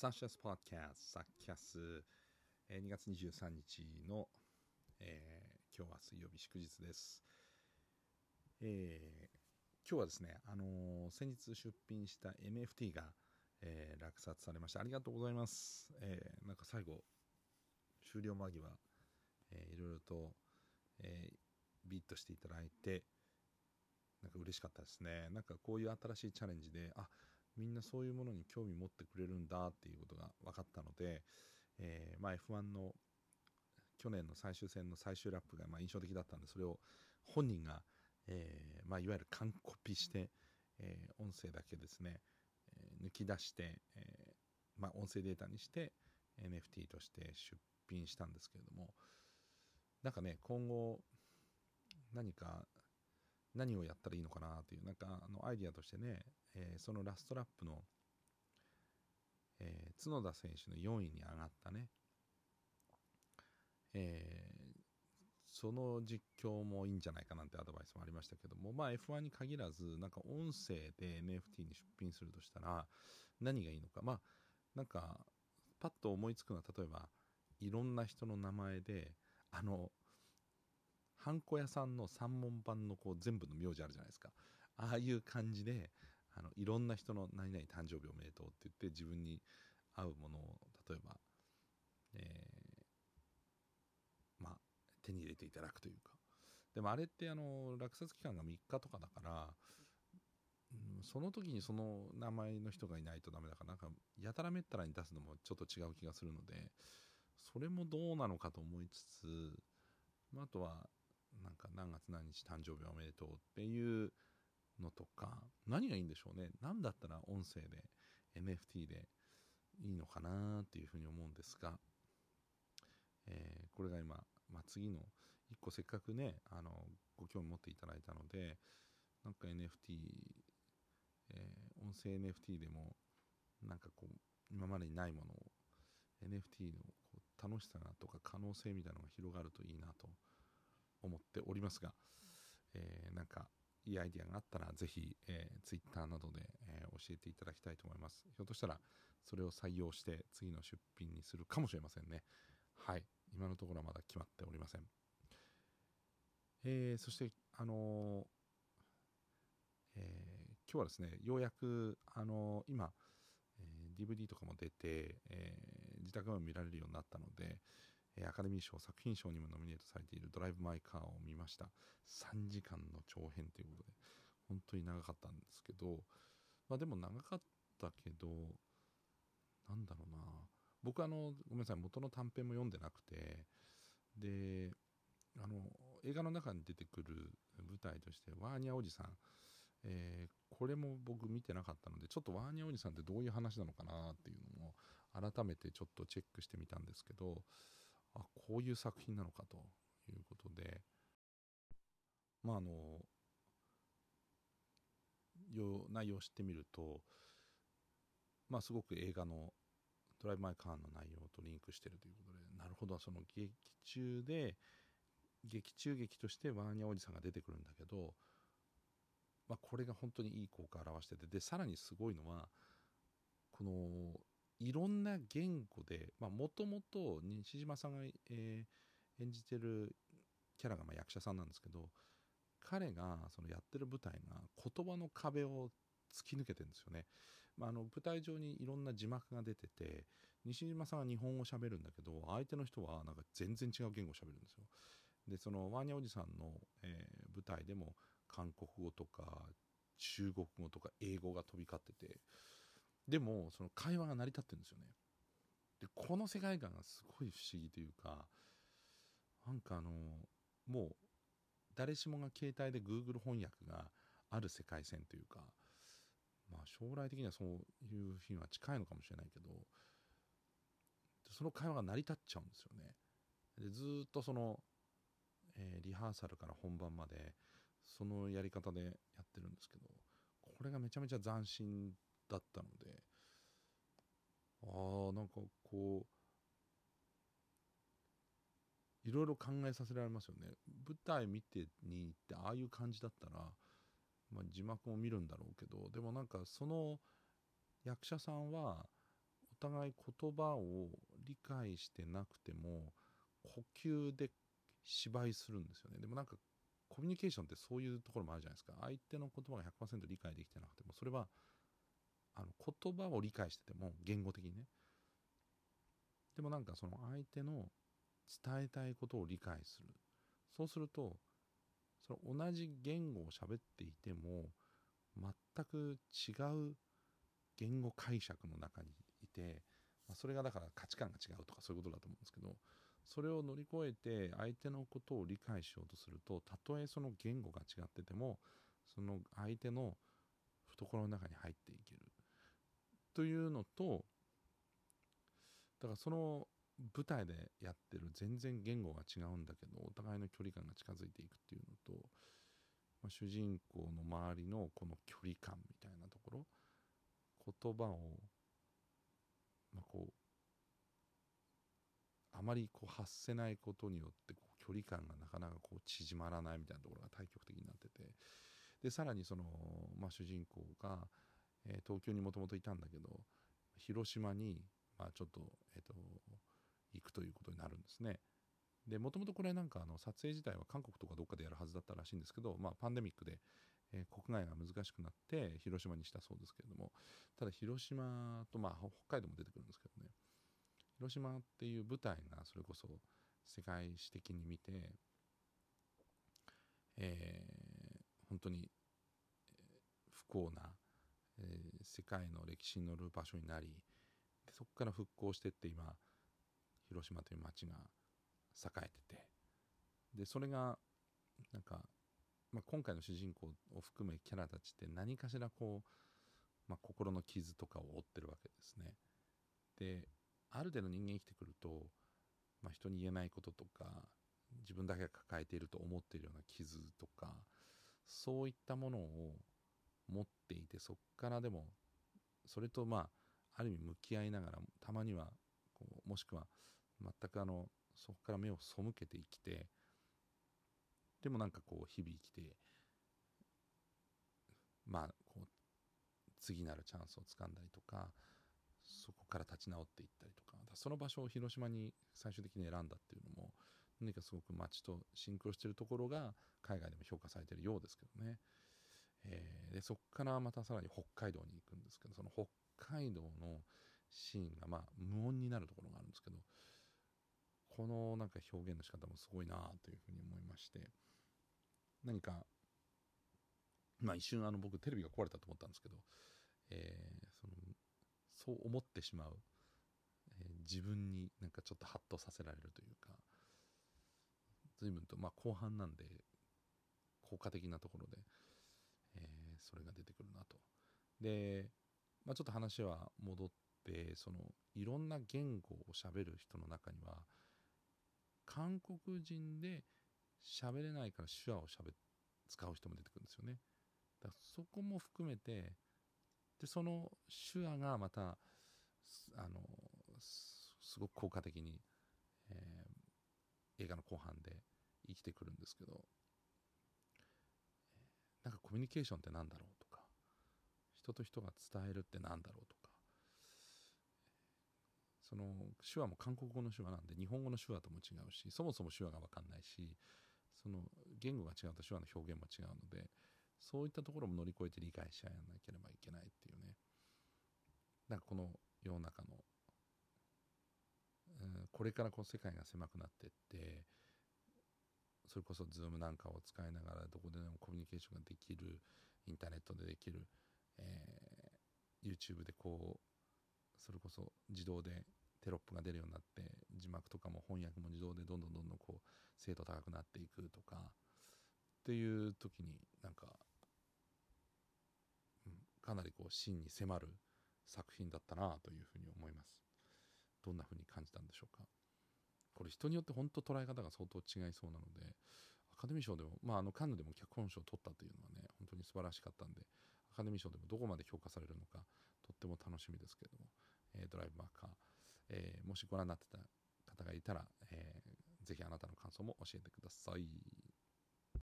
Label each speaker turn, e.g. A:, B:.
A: サッシャスポッドキャス、サッキャス、え、2月23日の、えー、今日は水曜日祝日です。えー、今日はですね、あのー、先日出品した MFT が、えー、落札されました。ありがとうございます。えー、なんか最後、終了間際、えー、いろいろと、えー、ビットしていただいて、なんか嬉しかったですね。なんかこういう新しいチャレンジで、あみんなそういうものに興味持ってくれるんだっていうことが分かったので、えー、まあ、F1 の去年の最終戦の最終ラップがま印象的だったんでそれを本人が、えー、まあ、いわゆる完コピして、えー、音声だけですね、え抜き出して、えまあ、音声データにして NFT として出品したんですけれどもなんかね今後何か何をやったらいいのかなというなんかあのアイディアとしてねえー、そのラストラップの、えー、角田選手の4位に上がったね、えー、その実況もいいんじゃないかなんてアドバイスもありましたけども、まあ、F1 に限らずなんか音声で NFT に出品するとしたら何がいいのか。まあなんかパッと思いつくのは例えばいろんな人の名前であのハンコ屋さんの三文版のこう全部の名字あるじゃないですか。ああいう感じであのいろんな人の何々誕生日おめでとうって言って自分に合うものを例えば、えー、まあ、手に入れていただくというか。でもあれってあの落札期間が3日とかだから、その時にその名前の人がいないとダメだからなんかやたらめったらに出すのもちょっと違う気がするのでそれもどうなのかと思いつつ、ま、あとはなんか何月何日誕生日おめでとうっていうのとか何がいいんでしょうね。何だったら音声で NFT でいいのかなっていうふうに思うんですが、えー、これが今、まあ、次の1個せっかくねあのご興味持っていただいたのでなんか NFT、えー、音声 NFT でもなんかこう今までにないものを NFT のこう楽しさとか可能性みたいなのが広がるといいなと思っておりますが、えー、なんかいいアイディアがあったらぜひ、えー、Twitter などで、えー、教えていただきたいと思います。ひょっとしたらそれを採用して次の出品にするかもしれませんね。はい。今のところはまだ決まっておりません。えー、そしてあのえー、今日はですねようやくあの今、えー、DVD とかも出て、えー、自宅でも見られるようになったので、アカデミー賞作品賞にもノミネートされている「ドライブ・マイ・カー」を見ました。3時間の長編ということで本当に長かったんですけどまあでも長かったけどなんだろうな。僕あのごめんなさい元の短編も読んでなくてであの映画の中に出てくる舞台としてワーニャおじさん、えー、これも僕見てなかったのでちょっとワーニャおじさんってどういう話なのかなっていうのも改めてちょっとチェックしてみたんですけどあこういう作品なのかということで。まああの内容を知ってみるとまあすごく映画の「ドライブ・マイ・カー」の内容とリンクしてるということでなるほどその劇中で劇中劇としてワーニャおじさんが出てくるんだけど、まあ、これが本当にいい効果を表しててでさらにすごいのはこのいろんな言語でもともと西島さんが、えー、演じてるキャラがま役者さんなんですけど彼がそのやってる舞台が言葉の壁を突き抜けてるんですよね、まあ、あの舞台上にいろんな字幕が出てて西島さんは日本語しゃべるんだけど相手の人はなんか全然違う言語しゃべるんですよ。でそのワーニャおじさんの、えー、舞台でも韓国語とか中国語とか英語が飛び交っててでもその会話が成り立ってるんですよね。でこの世界観がすごい不思議というかなんかあのもう誰しもが携帯で Google 翻訳がある世界線というかまあ将来的にはそういう日は近いのかもしれないけどその会話が成り立っちゃうんですよね。でずっとその、えー、リハーサルから本番までそのやり方でやってるんですけどこれがめちゃめちゃ斬新だったので。ああなんかこういろいろ考えさせられますよね。舞台見てに行ってああいう感じだったら、まあ、字幕も見るんだろうけどでもなんかその役者さんはお互い言葉を理解してなくても呼吸で芝居するんですよね。でもなんかコミュニケーションってそういうところもあるじゃないですか。相手の言葉が100%理解できてなくてもそれはあの言葉を理解してても言語的にね。でもなんかその相手の伝えたいことを理解する。そうするとその同じ言語を喋っていても全く違う言語解釈の中にいて、まあ、それがだから価値観が違うとかそういうことだと思うんですけどそれを乗り越えて相手のことを理解しようとするとたとえその言語が違っててもその相手の懐の中に入っていける。というのとだからその舞台でやってる全然言語が違うんだけどお互いの距離感が近づいていくっていうのと、まあ、主人公の周りのこの距離感みたいなところ言葉を、まあ、こうあまりこう発せないことによってこう距離感がなかなかこう縮まらないみたいなところが対極的になっててでさらにその、まあ、主人公が、え、東京にもともといたんだけど広島に、まあ、ちょっと,、えーと、行くということになるんですね。でもともとこれなんかあの撮影自体は韓国とかどっかでやるはずだったらしいんですけど、まあ、パンデミックで、えー、国外が難しくなって広島にしたそうですけれどもただ広島と、まあ、北海道も出てくるんですけどね広島っていう舞台がそれこそ世界史的に見て、えー、本当に不幸な、えー、世界の歴史に乗る場所になりそこから復興してって今広島という町が栄えててでそれがなんか、まあ、今回の主人公を含めキャラたちって何かしらこう、まあ、心の傷とかを負ってるわけですね。である程度人間生きてくると、まあ、人に言えないこととか自分だけが抱えていると思っているような傷とかそういったものを持っていてそこからでもそれとまあある意味向き合いながらたまにはこうもしくは全くあのそこから目を背けて生きてでもなんかこう日々生きてまあこう次なるチャンスをつかんだりとかそこから立ち直っていったりとかその場所を広島に最終的に選んだっていうのも何かすごく街とシンクロしてるところが海外でも評価されてるようですけどね、えー、でそこからまたさらに北海道に行くんですけどその北海道のシーンがまあ無音になるところがあるんですけどこのなんか表現の仕方もすごいなというふうに思いまして何かまあ一瞬あの僕テレビが壊れたと思ったんですけど、えー、そのそう思ってしまう、えー、自分になんかちょっとハッとさせられるというか随分とまあ後半なんで効果的なところで、それが出てくるなと。で、まあ、ちょっと話は戻ってそのいろんな言語をしゃべる人の中には韓国人で喋れないから手話をしゃべ使う人も出てくるんですよね。だそこも含めてでその手話がまたあのすごく効果的に、えー、映画の後半で生きてくるんですけどコミュニケーションって何だろうとか人と人が伝えるって何だろうとか。その手話も韓国語の手話なんで日本語の手話とも違うしそもそも手話が分かんないしその言語が違うと手話の表現も違うのでそういったところも乗り越えて理解し合わなければいけないっていうね。なんかこの世の中の、うん、これからこう世界が狭くなってってそれこそ Zoom なんかを使いながらどこでもコミュニケーションができるインターネットでできる、えー、YouTube でこうそれこそ自動でテロップが出るようになって字幕とかも翻訳も自動でどんどんどんどんこう精度高くなっていくとかっていう時になんかかなりこう真に迫る作品だったなというふうに思います。どんなふうに感じたんでしょうか？これ人によって本当捉え方が相当違いそうなのでアカデミー賞でも、まあ、あのカンヌでも脚本賞を取ったというのはね本当に素晴らしかったんでアカデミー賞でもどこまで評価されるのかとっても楽しみですけども、えー、ドライブ・マーカー、えー、もしご覧になってた方がいたら、えー、ぜひあなたの感想も教えてください。